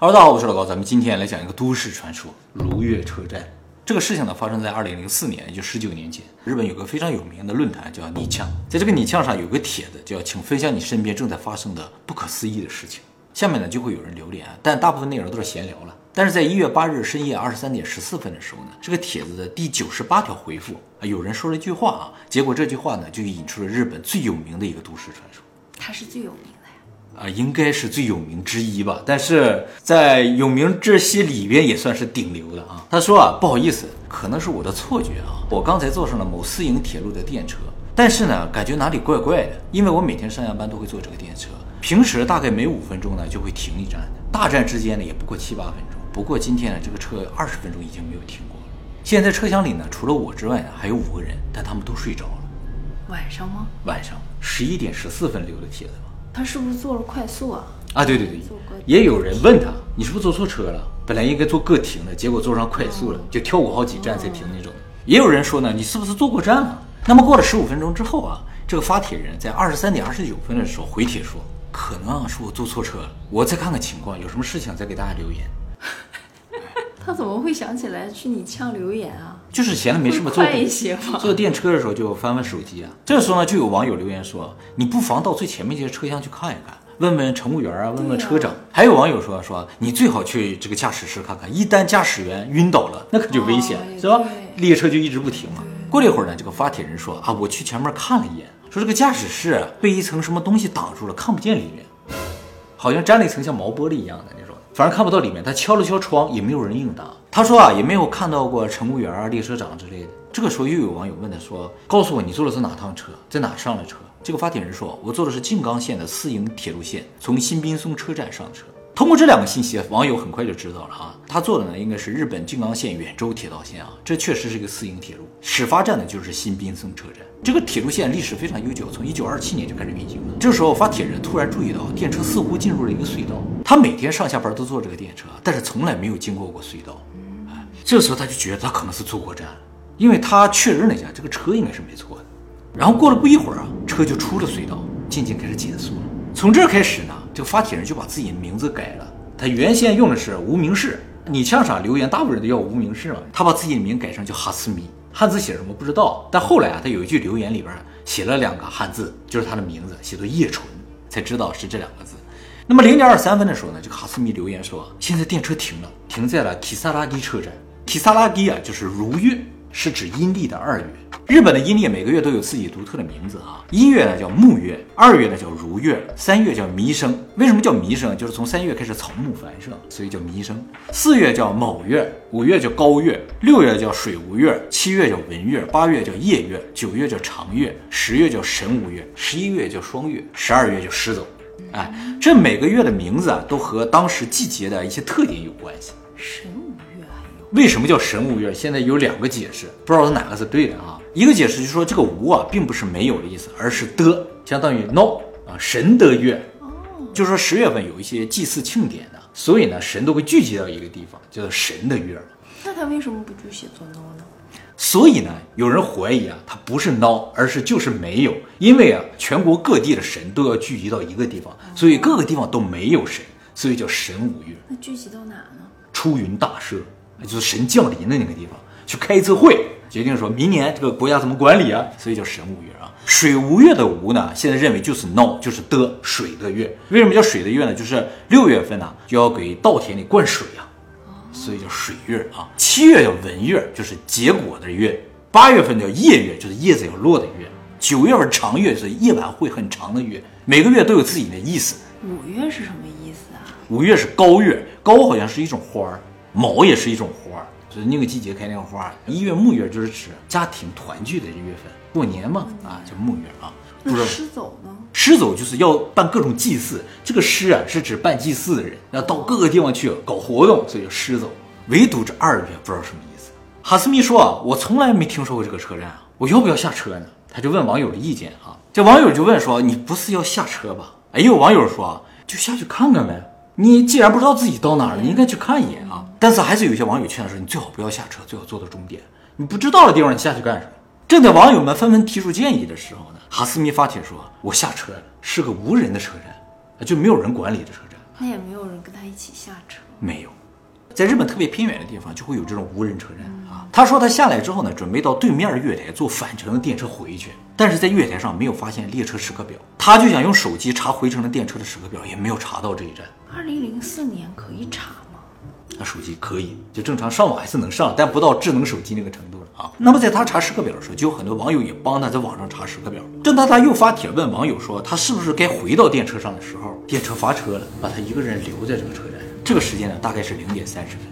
大家好，我是老高，咱们今天来讲一个都市传说——如月车站。这个事情呢，发生在二零零四年，也就十九年前。日本有个非常有名的论坛叫“你呛”，在这个“你呛”上有个帖子叫“请分享你身边正在发生的不可思议的事情”。下面呢就会有人留言，但大部分内容都是闲聊了。但是在一月八日深夜二十三点十四分的时候呢，这个帖子的第九十八条回复啊，有人说了一句话啊，结果这句话呢就引出了日本最有名的一个都市传说。他是最有名啊，应该是最有名之一吧，但是在有名这些里边也算是顶流的啊。他说啊，不好意思，可能是我的错觉啊，我刚才坐上了某私营铁路的电车，但是呢，感觉哪里怪怪的，因为我每天上下班都会坐这个电车，平时大概每五分钟呢就会停一站，大站之间呢也不过七八分钟。不过今天呢，这个车二十分钟已经没有停过了。现在车厢里呢，除了我之外呢，还有五个人，但他们都睡着了。晚上吗？晚上十一点十四分留的帖子吧。他是不是坐了快速啊？啊，对对对，也有人问他，你是不是坐错车了？本来应该坐个停的，结果坐上快速了，就跳过好几站才停那种。也有人说呢，你是不是坐过站了？那么过了十五分钟之后啊，这个发帖人在二十三点二十九分的时候回帖说，可能啊是我坐错车了，我再看看情况，有什么事情再给大家留言。他怎么会想起来去你呛留言啊？就是闲了没事嘛，坐会快一些吗坐电车的时候就翻翻手机啊。这时候呢，就有网友留言说，你不妨到最前面这些车厢去看一看，问问乘务员啊，问问车长。还有网友说说，你最好去这个驾驶室看看，一旦驾驶员晕倒了，那可就危险，哦是吧？列车就一直不停了。过了一会儿呢，这个发帖人说啊，我去前面看了一眼，说这个驾驶室啊被一层什么东西挡住了，看不见里面。好像粘了一层像毛玻璃一样的那种，反正看不到里面。他敲了敲窗，也没有人应答。他说啊，也没有看到过乘务员啊、列车长之类的。这个时候又有网友问他说：“告诉我你坐的是哪趟车，在哪上了车？”这个发帖人说：“我坐的是静冈县的私营铁路线，从新滨松车站上车。”通过这两个信息，网友很快就知道了啊，他坐的呢应该是日本静冈县远州铁道线啊，这确实是一个私营铁路，始发站呢就是新滨松车站。这个铁路线历史非常悠久，从一九二七年就开始运行了。这时候发帖人突然注意到，电车似乎进入了一个隧道。他每天上下班都坐这个电车，但是从来没有经过过隧道。这时候他就觉得他可能是坐过站了，因为他确认了一下，这个车应该是没错的。然后过了不一会儿啊，车就出了隧道，渐渐开始减速了。从这开始呢，这个发帖人就把自己的名字改了。他原先用的是无名氏，你像啥留言，大部分人都叫无名氏嘛。他把自己的名改成叫哈斯米，汉字写什么不知道。但后来啊，他有一句留言里边写了两个汉字，就是他的名字，写作叶纯，才知道是这两个字。那么零点二三分的时候呢，这个哈斯米留言说，现在电车停了，停在了 Kisaragi 车站。Kisaragi 啊，就是如月，是指阴历的二月。日本的阴历每个月都有自己独特的名字啊，一月呢叫木月，二月呢叫如月，三月叫弥生。为什么叫弥生？就是从三月开始草木繁盛，所以叫弥生。四月叫卯月，五月叫高月，六月叫水无月，七月叫文月，八月叫夜月，九月叫长月，十月叫神无月，十一月叫双月，十二月叫狮子。哎，这每个月的名字啊，都和当时季节的一些特点有关系。神为什么叫神无月？现在有两个解释，不知道是哪个是对的啊。一个解释就是说这个无啊，并不是没有的意思，而是的，相当于 no 啊，神的月。就是说十月份有一些祭祀庆典的，所以呢，神都会聚集到一个地方，叫做神的月。那他为什么不就写作 no 呢？所以呢，有人怀疑啊，他不是孬，而是就是没有，因为啊，全国各地的神都要聚集到一个地方，所以各个地方都没有神，所以叫神五月。那聚集到哪呢？出云大社，也就是神降临的那个地方，去开一次会，决定说明年这个国家怎么管理啊，所以叫神无月啊。水无月的无呢，现在认为就是 no，就是的水的月。为什么叫水的月呢？就是六月份呢就要给稻田里灌水啊，所以叫水月啊。七月叫文月，就是结果的月。八月份叫夜月，就是叶子要落的月。九月份长月，就是夜晚会很长的月。每个月都有自己的意思。五月是什么意思啊？五月是高月，高好像是一种花儿，卯也是一种花儿，就是那个季节开那个花儿。一月木月就是指家庭团聚的月份，过年嘛，啊叫木月啊。那狮走呢？狮走就是要办各种祭祀，这个狮啊是指办祭祀的人，要到各个地方去搞活动，所以叫狮走。唯独这二月不知道什么意思。哈斯密说啊，我从来没听说过这个车站啊，我要不要下车呢？他就问网友的意见啊。这网友就问说，你不是要下车吧？哎，也有网友说，就下去看看呗。你既然不知道自己到哪儿了，你应该去看一眼啊。但是还是有些网友劝他说，你最好不要下车，最好坐到终点。你不知道的地方，你下去干什么？正在网友们纷纷提出建议的时候呢，哈斯密发帖说：“我下车了，是个无人的车站，就没有人管理的车站。那也没有人跟他一起下车。没有。在日本特别偏远的地方，就会有这种无人车站啊。他说他下来之后呢，准备到对面的月台坐返程的电车回去，但是在月台上没有发现列车时刻表，他就想用手机查回程的电车的时刻表，也没有查到这一站。二零零四年可以查吗？他手机可以，就正常上网还是能上，但不到智能手机那个程度了啊。那么在他查时刻表的时候，就有很多网友也帮他在网上查时刻表。正当他又发帖问网友说他是不是该回到电车上的时候，电车发车了，把他一个人留在这个车站。这个时间呢，大概是零点三十分。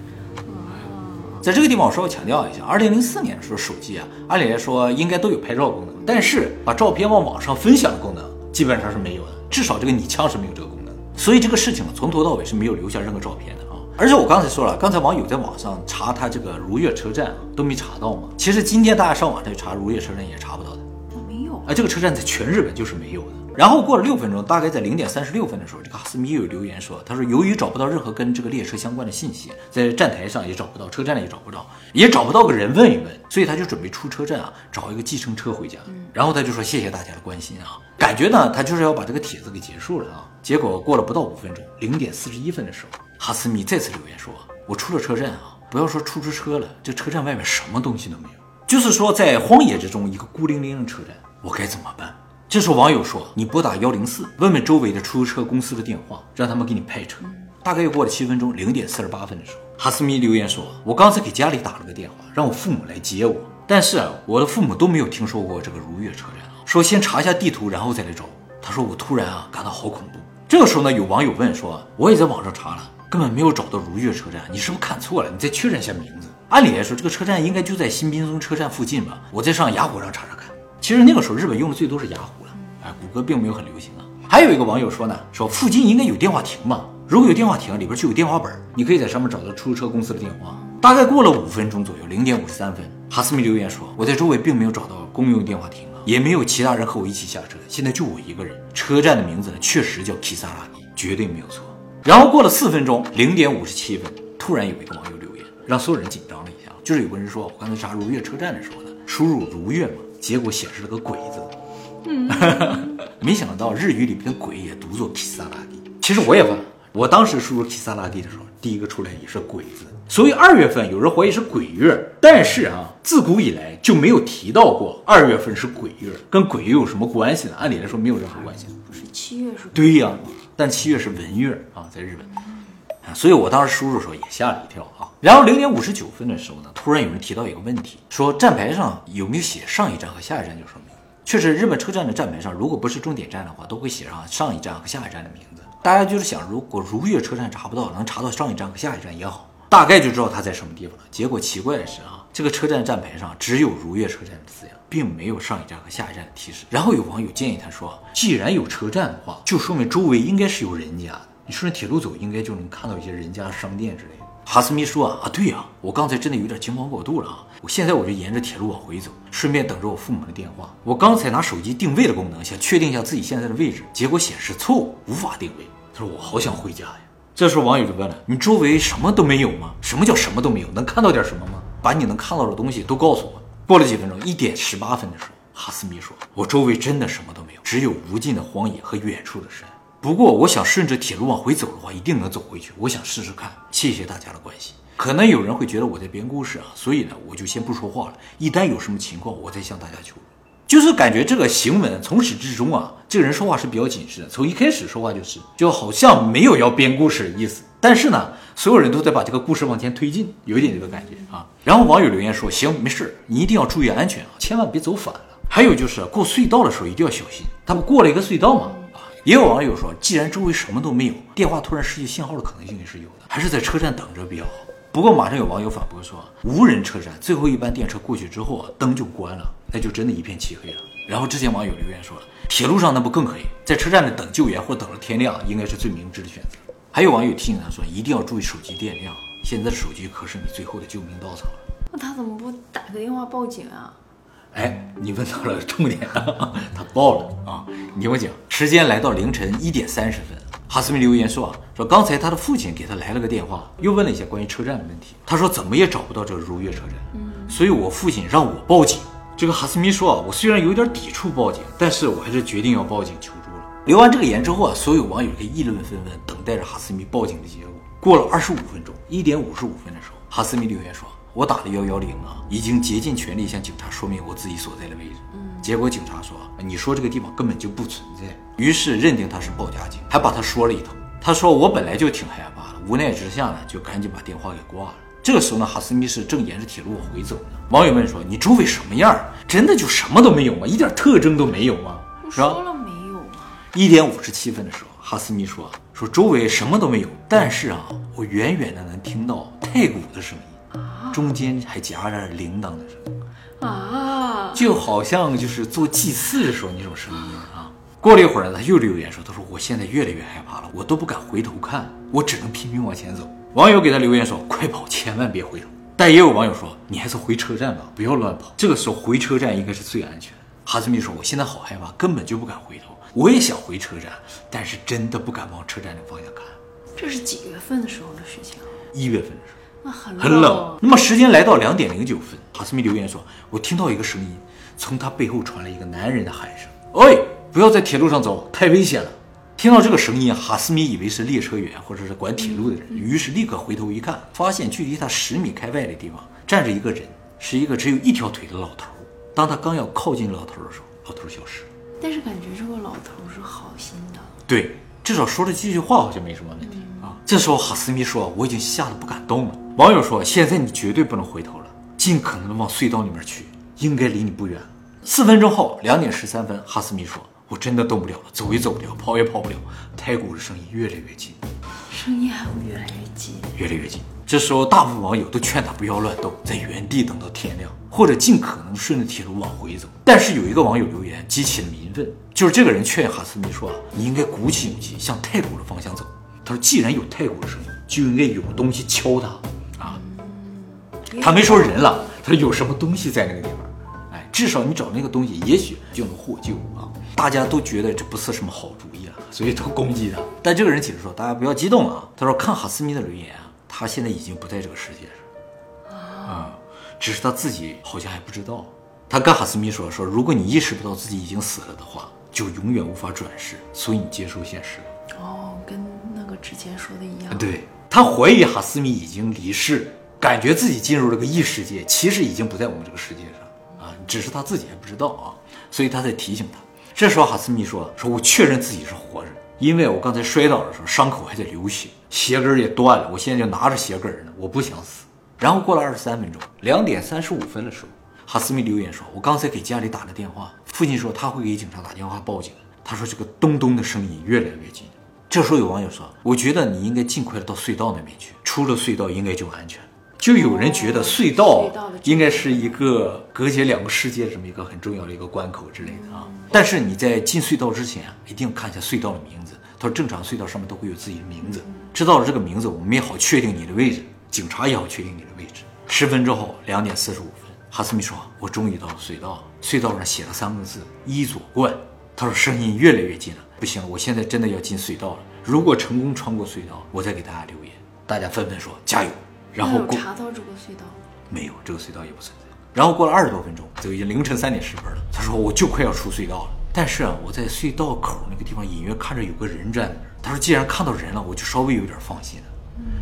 在这个地方，我稍微强调一下，二零零四年的时候，手机啊，按理来说应该都有拍照功能，但是把照片往网上分享的功能基本上是没有的，至少这个拟枪是没有这个功能。所以这个事情从头到尾是没有留下任何照片的啊。而且我刚才说了，刚才网友在网上查他这个如月车站啊，都没查到嘛。其实今天大家上网再查如月车站也查不到的，没有啊，这个车站在全日本就是没有的。然后过了六分钟，大概在零点三十六分的时候，这个哈斯米又有留言说，他说由于找不到任何跟这个列车相关的信息，在站台上也找不到，车站里也找不到，也找不到个人问一问，所以他就准备出车站啊，找一个计程车回家。然后他就说谢谢大家的关心啊，感觉呢他就是要把这个帖子给结束了啊。结果过了不到五分钟，零点四十一分的时候，哈斯米再次留言说，我出了车站啊，不要说出租车了，这车站外面什么东西都没有，就是说在荒野之中一个孤零零的车站，我该怎么办？这时候网友说：“你拨打幺零四，问问周围的出租车公司的电话，让他们给你派车。”大概又过了七分钟，零点四十八分的时候，哈斯米留言说：“我刚才给家里打了个电话，让我父母来接我，但是啊，我的父母都没有听说过这个如月车站，说先查一下地图，然后再来找我。”他说：“我突然啊感到好恐怖。”这个时候呢，有网友问说：“我也在网上查了，根本没有找到如月车站，你是不是看错了？你再确认一下名字。按理来说，这个车站应该就在新滨松车站附近吧？我再上雅虎上查查看。其实那个时候日本用的最多是雅虎了，哎。”谷歌并没有很流行啊。还有一个网友说呢，说附近应该有电话亭吧？如果有电话亭，里边就有电话本，你可以在上面找到出租车公司的电话。大概过了五分钟左右，零点五十三分，哈斯米留言说，我在周围并没有找到公用电话亭，也没有其他人和我一起下车，现在就我一个人。车站的名字呢，确实叫基萨拉蒂，绝对没有错。然后过了四分钟，零点五十七分，突然有一个网友留言，让所有人紧张了一下，就是有个人说，我刚才查如月车站的时候呢，输入如月嘛，结果显示了个鬼字。嗯 没想到日语里边的鬼也读作 kisa 拉蒂。其实我也问，我当时输入 kisa 拉蒂的时候，第一个出来也是鬼字。所以二月份有人怀疑是鬼月，但是啊，自古以来就没有提到过二月份是鬼月，跟鬼月有什么关系呢？按理来说没有任何关系。不是七月是？对呀，但七月是文月啊，在日本。所以我当时输入的时候也吓了一跳啊。然后零点五十九分的时候呢，突然有人提到一个问题，说站牌上有没有写上一站和下一站就说明。确实，日本车站的站牌上，如果不是终点站的话，都会写上上一站和下一站的名字。大家就是想，如果如月车站查不到，能查到上一站和下一站也好，大概就知道它在什么地方了。结果奇怪的是啊，这个车站站牌上只有如月车站的字样，并没有上一站和下一站的提示。然后有网友建议他说，既然有车站的话，就说明周围应该是有人家的。你顺着铁路走，应该就能看到一些人家商店之类的。哈斯米说啊啊，对呀，我刚才真的有点惊慌过度了啊！我现在我就沿着铁路往回走，顺便等着我父母的电话。我刚才拿手机定位的功能，想确定一下自己现在的位置，结果显示错误，无法定位。他说我好想回家呀。这时候网友就问了：你周围什么都没有吗？什么叫什么都没有？能看到点什么吗？把你能看到的东西都告诉我。过了几分钟，一点十八分的时候，哈斯米说：我周围真的什么都没有，只有无尽的荒野和远处的山。不过我想顺着铁路往回走的话，一定能走回去。我想试试看。谢谢大家的关心。可能有人会觉得我在编故事啊，所以呢，我就先不说话了。一旦有什么情况，我再向大家求助。就是感觉这个行文从始至终啊，这个人说话是比较谨慎的。从一开始说话就是，就好像没有要编故事的意思。但是呢，所有人都在把这个故事往前推进，有一点这个感觉啊。然后网友留言说：“行，没事，你一定要注意安全啊，千万别走反了。还有就是过隧道的时候一定要小心。他们过了一个隧道嘛。也有网友说，既然周围什么都没有，电话突然失去信号的可能性也是有的，还是在车站等着比较好。”不过马上有网友反驳说，无人车站最后一班电车过去之后啊，灯就关了，那就真的一片漆黑了。然后之前网友留言说了，铁路上那不更黑，在车站里等救援或等到天亮，应该是最明智的选择。还有网友提醒他说，一定要注意手机电量，现在的手机可是你最后的救命稻草了。那他怎么不打个电话报警啊？哎，你问到了重点，他报了啊！你听我讲，时间来到凌晨一点三十分。哈斯米留言说啊，说刚才他的父亲给他来了个电话，又问了一些关于车站的问题。他说怎么也找不到这个如月车站，嗯，所以我父亲让我报警。这个哈斯米说啊，我虽然有点抵触报警，但是我还是决定要报警求助了。留完这个言之后啊，所有网友可以议论纷纷，等待着哈斯米报警的结果。过了二十五分钟，一点五十五分的时候，哈斯米留言说：“我打了幺幺零啊，已经竭尽全力向警察说明我自己所在的位置。”结果警察说：“你说这个地方根本就不存在。”于是认定他是报假警，还把他说了一通。他说：“我本来就挺害怕的，无奈之下呢，就赶紧把电话给挂了。”这个时候呢，哈斯密是正沿着铁路往回走呢。网友们说：“你周围什么样？真的就什么都没有吗？一点特征都没有吗？”我说了没有啊？一点五十七分的时候，哈斯密说：“说周围什么都没有，但是啊，我远远的能听到太鼓的声音，中间还夹着铃铛的声音。”啊，就好像就是做祭祀的时候那种声音啊。过了一会儿呢，他又留言说：“他说我现在越来越害怕了，我都不敢回头看，我只能拼命往前走。”网友给他留言说：“快跑，千万别回头。”但也有网友说：“你还是回车站吧，不要乱跑。这个时候回车站应该是最安全的。”哈斯密说：“我现在好害怕，根本就不敢回头。我也想回车站，但是真的不敢往车站那个方向看。这是几月份的时候的事情啊？一月份的时候。”那很很冷。那么时间来到两点零九分，哈斯密留言说：“我听到一个声音，从他背后传来一个男人的喊声：‘喂，不要在铁路上走，太危险了！’听到这个声音，哈斯密以为是列车员或者是管铁路的人，于是立刻回头一看，发现距离他十米开外的地方站着一个人，是一个只有一条腿的老头。当他刚要靠近老头的时候，老头消失了。但是感觉这个老头是好心的。对，至少说了几句话好像没什么问题啊。这时候哈斯密说：“我已经吓得不敢动了。”网友说：“现在你绝对不能回头了，尽可能的往隧道里面去，应该离你不远。”四分钟后，两点十三分，哈斯密说：“我真的动不了了，走也走不了，跑也跑不了。”太鼓的声音越来越近，声音还会越来越近。越来越近。这时候，大部分网友都劝他不要乱动，在原地等到天亮，或者尽可能顺着铁路往回走。但是有一个网友留言激起了民愤，就是这个人劝哈斯密说：“啊，你应该鼓起勇气向太古的方向走。”他说：“既然有太古的声音，就应该有东西敲它啊。”他没说人了，他说有什么东西在那个地方。哎，至少你找那个东西，也许就能获救啊。大家都觉得这不是什么好主意了，所以都攻击他。但这个人解释说：“大家不要激动啊。”他说：“看哈斯密的留言啊，他现在已经不在这个世界上啊，只是他自己好像还不知道。”他跟哈斯密说：“说如果你意识不到自己已经死了的话，就永远无法转世，所以你接受现实。”哦，跟那个之前说的一样。对他怀疑哈斯密已经离世，感觉自己进入了个异世界，其实已经不在我们这个世界上啊，只是他自己还不知道啊，所以他在提醒他。这时候哈斯密说：“说我确认自己是活着，因为我刚才摔倒的时候伤口还在流血，鞋跟儿也断了，我现在就拿着鞋跟儿呢，我不想死。”然后过了二十三分钟，两点三十五分的时候，哈斯密留言说：“我刚才给家里打了电话，父亲说他会给警察打电话报警。他说这个咚咚的声音越来越近。”这时候有网友说：“我觉得你应该尽快的到隧道那边去，出了隧道应该就安全。”就有人觉得隧道应该是一个隔绝两个世界这么一个很重要的一个关口之类的啊。但是你在进隧道之前啊，一定要看一下隧道的名字。他说正常隧道上面都会有自己的名字，知道了这个名字，我们也好确定你的位置，警察也好确定你的位置。十分之后，两点四十五分，哈斯密说：“我终于到了隧道，隧道上写了三个字‘伊佐冠’。”他说声音越来越近了，不行了，我现在真的要进隧道了。如果成功穿过隧道，我再给大家留言。大家纷纷说加油。然后过查到这个隧道，没有，这个隧道也不存在。然后过了二十多分钟，就已经凌晨三点十分了。他说我就快要出隧道了，但是啊，我在隧道口那个地方隐约看着有个人站在那儿。他说既然看到人了，我就稍微有点放心了。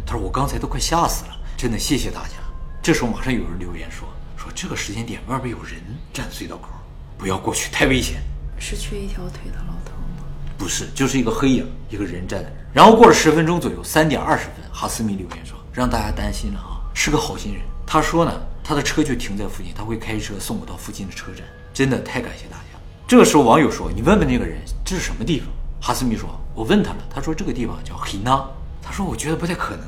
他说我刚才都快吓死了，真的谢谢大家。这时候马上有人留言说说这个时间点外边有人站隧道口，不要过去，太危险。是缺一条腿的老头吗？不是，就是一个黑影，一个人站在那儿。然后过了十分钟左右，三点二十分，哈斯米留言说让大家担心了啊，是个好心人。他说呢，他的车就停在附近，他会开车送我到附近的车站。真的太感谢大家。这个时候网友说，你问问那个人这是什么地方？哈斯密说，我问他了，他说这个地方叫黑纳。他说我觉得不太可能，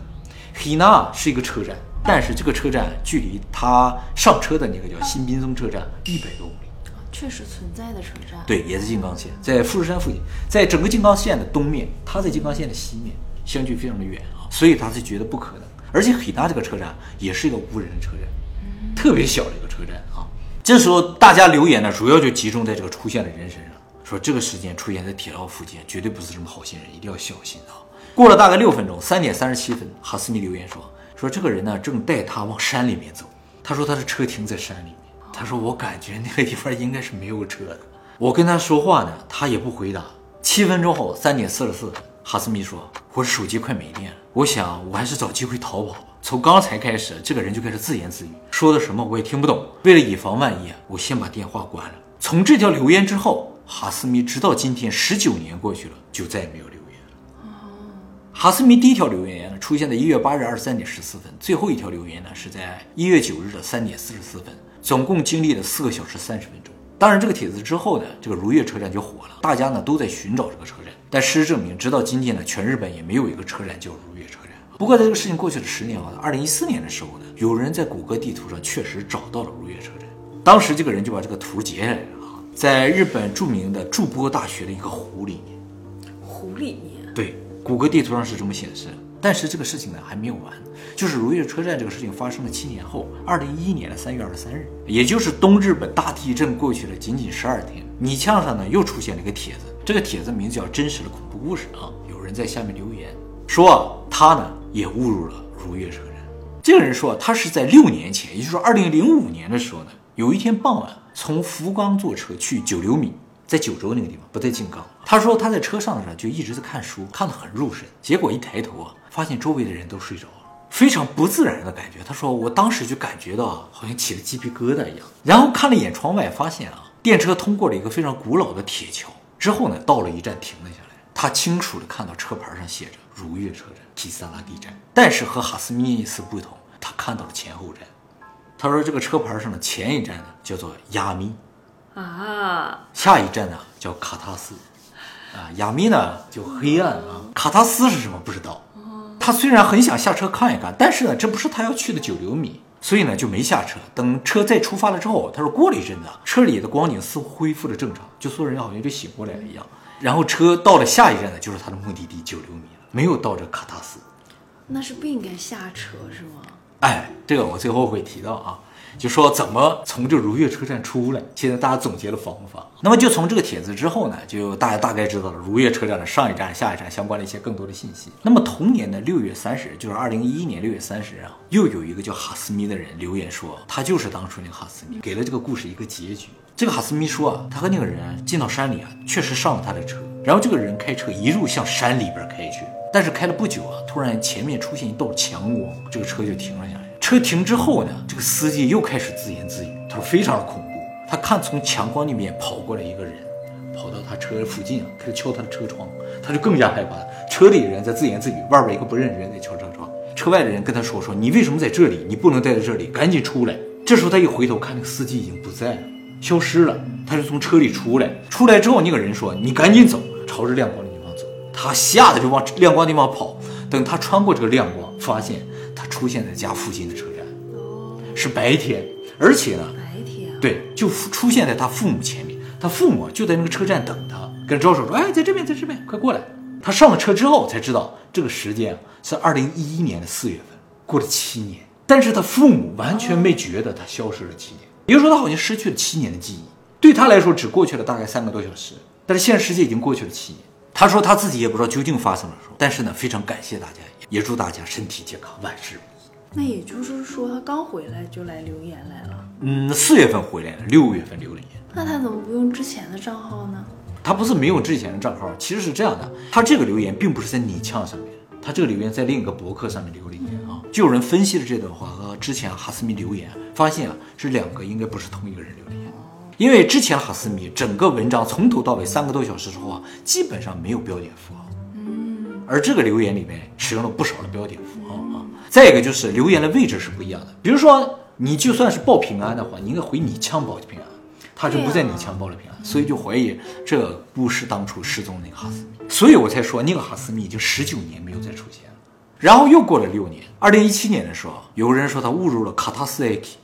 黑纳是一个车站，但是这个车站距离他上车的那个叫新滨松车站一百多公里。啊，确实存在的车站。，对，也是静冈县，在富士山附近，在整个静冈县的东面，他在静冈县的西面，相距非常的远啊，所以他是觉得不可能。而且黑纳这个车站也是一个无人的车站，特别小的一个车站啊。这时候大家留言呢，主要就集中在这个出现的人身上，说这个时间出现在铁道附近，绝对不是什么好心人，一定要小心啊。过了大概六分钟，三点三十七分，哈斯密留言说说这个人呢正带他往山里面走，他说他的车停在山里面，他说我感觉那个地方应该是没有车的。我跟他说话呢，他也不回答。七分钟后，三点四十四，哈斯密说我手机快没电了，我想我还是找机会逃跑吧。从刚才开始，这个人就开始自言自语，说的什么我也听不懂。为了以防万一，我先把电话关了。从这条留言之后，哈斯米直到今天十九年过去了，就再也没有留言了。哈斯米第一条留言呢，出现在一月八日二十三点十四分，最后一条留言呢是在一月九日的三点四十四分，总共经历了四个小时三十分钟。当然，这个帖子之后呢，这个如月车站就火了，大家呢都在寻找这个车站。但事实证明，直到今天呢，全日本也没有一个车站叫如月车站。不过，在这个事情过去了十年啊，二零一四年的时候呢，有人在谷歌地图上确实找到了如月车站。当时这个人就把这个图截下来了啊，在日本著名的筑波大学的一个湖里面。湖里面，对，谷歌地图上是这么显示的。但是这个事情呢还没有完，就是如月车站这个事情发生了七年后，二零一一年的三月二十三日，也就是东日本大地震过去了仅仅十二天，米呛上呢又出现了一个帖子，这个帖子名字叫《真实的恐怖故事》啊，有人在下面留言说啊他呢也误入了如月车站。这个人说他是在六年前，也就是说二零零五年的时候呢，有一天傍晚从福冈坐车去九流米。在九州那个地方，不在静冈。他说他在车上的时候就一直在看书，看得很入神。结果一抬头啊，发现周围的人都睡着了，非常不自然的感觉。他说我当时就感觉到啊好像起了鸡皮疙瘩一样。然后看了一眼窗外，发现啊，电车通过了一个非常古老的铁桥，之后呢，到了一站停了下来。他清楚的看到车牌上写着如月车站、提萨拉地站，但是和哈斯米一丝不同，他看到了前后站。他说这个车牌上的前一站呢叫做亚米。啊，下一站呢叫卡塔斯，啊，亚米呢就黑暗啊，卡塔斯是什么不知道。他虽然很想下车看一看，但是呢，这不是他要去的九流米，所以呢就没下车。等车再出发了之后，他说过了一阵子，车里的光景似乎恢复了正常，就所有人好像就醒过来了一样。然后车到了下一站呢，就是他的目的地九流米了，没有到这卡塔斯。那是不应该下车是吗？哎，这个我最后会提到啊。就说怎么从这如月车站出来？现在大家总结了方法。那么就从这个帖子之后呢，就大家大概知道了如月车站的上一站、下一站相关的一些更多的信息。那么同年的六月三十日，就是二零一一年六月三十日啊，又有一个叫哈斯米的人留言说，他就是当初那个哈斯米，给了这个故事一个结局。这个哈斯米说啊，他和那个人进到山里啊，确实上了他的车，然后这个人开车一路向山里边开去，但是开了不久啊，突然前面出现一道强光，这个车就停了下来。车停之后呢，这个司机又开始自言自语，他说非常的恐怖。他看从强光里面跑过来一个人，跑到他车附近啊，开始敲他的车窗，他就更加害怕了。车里人在自言自语，外边一个不认识人在敲车窗。车外的人跟他说：“说你为什么在这里？你不能待在这里，赶紧出来。”这时候他一回头看，那个司机已经不在了，消失了。他就从车里出来，出来之后那个人说：“你赶紧走，朝着亮光的地方走。”他吓得就往亮光地方跑。等他穿过这个亮光，发现。他出现在家附近的车站，是白天，而且呢，白天对，就出现在他父母前面，他父母就在那个车站等他，跟招手说：“哎，在这边，在这边，快过来。”他上了车之后才知道，这个时间是二零一一年的四月份，过了七年，但是他父母完全没觉得他消失了七年，也就是说，他好像失去了七年的记忆，对他来说只过去了大概三个多小时，但是现实世界已经过去了七年。他说他自己也不知道究竟发生了什么，但是呢，非常感谢大家。也祝大家身体健康，万事如意。那也就是说，他刚回来就来留言来了。嗯，四月份回来了，六月份留的言。那他怎么不用之前的账号呢？他不是没有之前的账号，其实是这样的，他这个留言并不是在你呛上面，他这个留言在另一个博客上面留了言啊。就有人分析了这段话和之前哈斯米留言，发现啊，这两个应该不是同一个人留的言。因为之前哈斯米整个文章从头到尾三个多小时之后啊，基本上没有标点符号。而这个留言里面使用了不少的标点。符号啊，再一个就是留言的位置是不一样的。比如说你就算是报平安的话，你应该回你枪报平安，他就不在你枪报了平安，所以就怀疑这不是当初失踪那个哈斯密，所以我才说那个哈斯密已经十九年没有再出现了。然后又过了六年，二零一七年的时候，有人说他误入了卡塔斯埃基，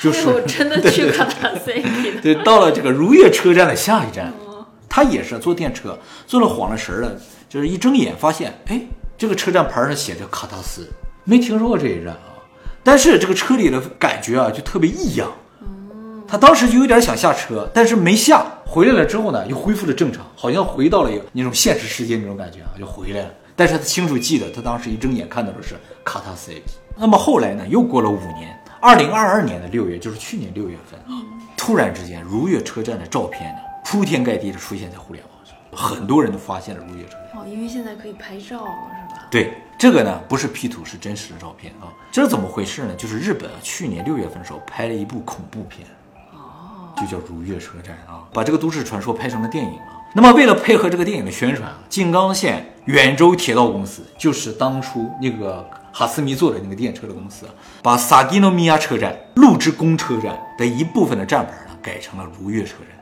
就说真的去卡塔斯埃基 对，到了这个如月车站的下一站，他也是坐电车，坐了晃了神了。就是一睁眼发现，哎，这个车站牌上写着卡塔斯，没听说过这一站啊。但是这个车里的感觉啊，就特别异样。他当时就有点想下车，但是没下。回来了之后呢，又恢复了正常，好像回到了一个那种现实世界那种感觉啊，就回来了。但是他清楚记得，他当时一睁眼看到的是卡塔斯。那么后来呢，又过了五年，二零二二年的六月，就是去年六月份啊，突然之间，如月车站的照片呢，铺天盖地的出现在互联网上。很多人都发现了如月车站。哦，因为现在可以拍照了，是吧？对，这个呢不是 P 图，是真实的照片啊。这是怎么回事呢？就是日本啊，去年六月份的时候拍了一部恐怖片，哦，就叫《如月车站》啊，把这个都市传说拍成了电影啊。那么为了配合这个电影的宣传啊，静冈县远州铁道公司，就是当初那个哈斯米做的那个电车的公司啊，把萨基诺米亚车站陆之宫车站的一部分的站牌呢改成了如月车站，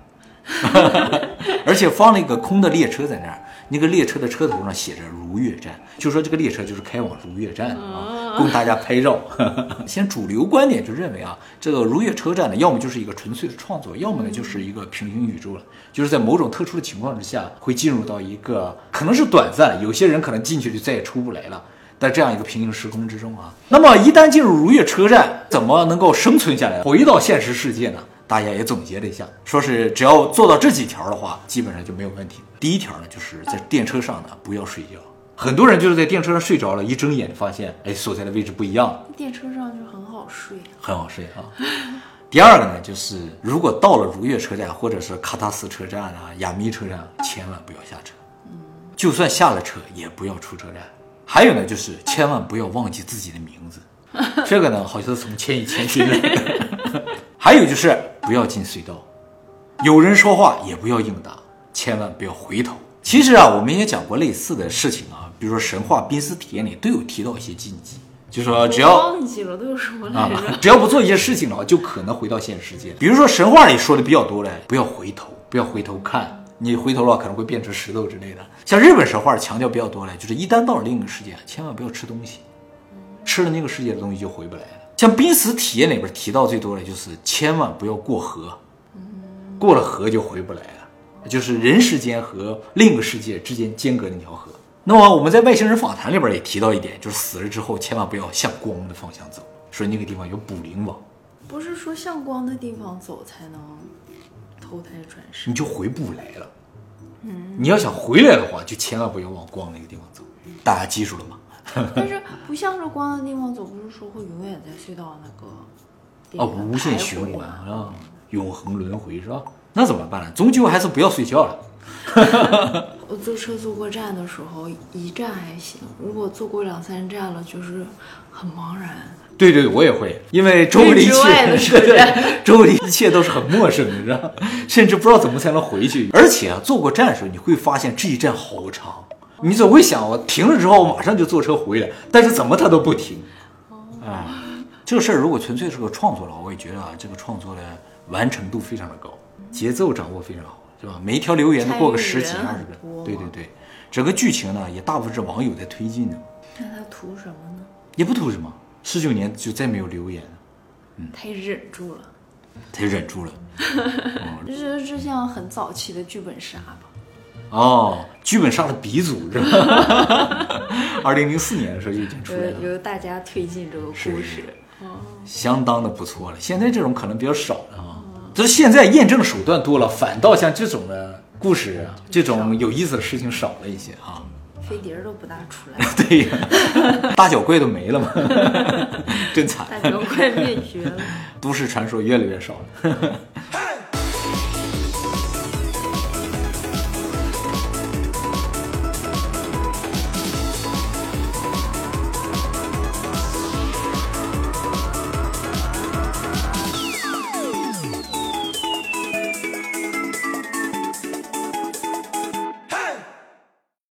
而且放了一个空的列车在那儿。那个列车的车头上写着“如月站”，就说这个列车就是开往如月站的啊，供大家拍照。现在主流观点就认为啊，这个如月车站呢，要么就是一个纯粹的创作，要么呢就是一个平行宇宙了，就是在某种特殊的情况之下，会进入到一个可能是短暂，有些人可能进去就再也出不来了。在这样一个平行时空之中啊，那么一旦进入如月车站，怎么能够生存下来，回到现实世界呢？大家也总结了一下，说是只要做到这几条的话，基本上就没有问题。第一条呢，就是在电车上呢不要睡觉。很多人就是在电车上睡着了，一睁眼发现，哎，所在的位置不一样，电车上就很好睡。很好睡啊。第二个呢，就是如果到了如月车站或者是喀塔斯车站啊、亚米车站，千万不要下车。就算下了车，也不要出车站。还有呢，就是千万不要忘记自己的名字。这个呢，好像是从《千与千寻》来的。还有就是不要进隧道，有人说话也不要应答，千万不要回头。其实啊，我们也讲过类似的事情啊，比如说神话濒死体验里都有提到一些禁忌，就说只要忘记了都有什么来啊着？，只要不做一些事情的话，就可能回到现实世界。比如说神话里说的比较多的，不要回头，不要回头看，你回头的话可能会变成石头之类的。像日本神话强调比较多的，就是一旦到了另一个世界，千万不要吃东西，吃了那个世界的东西就回不来了。像濒死体验里边提到最多的就是千万不要过河，过了河就回不来了，就是人世间和另一个世界之间间隔那条河。那么我们在外星人访谈里边也提到一点，就是死了之后千万不要向光的方向走，说那个地方有捕灵网，不是说向光的地方走才能投胎转世？你就回不来了。嗯，你要想回来的话，就千万不要往光那个地方走。大家记住了吗？但是不向着光的地方走，不是说会永远在隧道那个地哦，无限循环啊，永恒轮回是吧？那怎么办呢？终究还是不要睡觉了。我坐车坐过站的时候，一站还行；如果坐过两三站了，就是很茫然。对对，我也会，因为周围的一切，车站对周围的一切都是很陌生的，你知道，甚至不知道怎么才能回去。而且啊，坐过站的时候，你会发现这一站好长，你总会想，我停了之后，我马上就坐车回来，但是怎么他都不停。啊，这个事儿如果纯粹是个创作的话，我也觉得啊，这个创作的完成度非常的高，节奏掌握非常好，是吧？每一条留言都过个十几二十个，对对对，整个剧情呢也大部分是网友在推进的，那他图什么呢？也不图什么。十九年就再没有留言了。他也忍住了。他也忍住了。这这像很早期的剧本杀吧？哦，剧本杀的鼻祖是吧？二零零四年的时候就已经出来了，由由大家推进这个故是事。相当的不错了。现在这种可能比较少了啊。就是现在验证手段多了，反倒像这种的故事啊，这种有意思的事情少了一些啊。飞碟都不大出来，对呀，大脚怪都没了嘛，真惨。大脚怪灭绝了。都市传说越来越少了。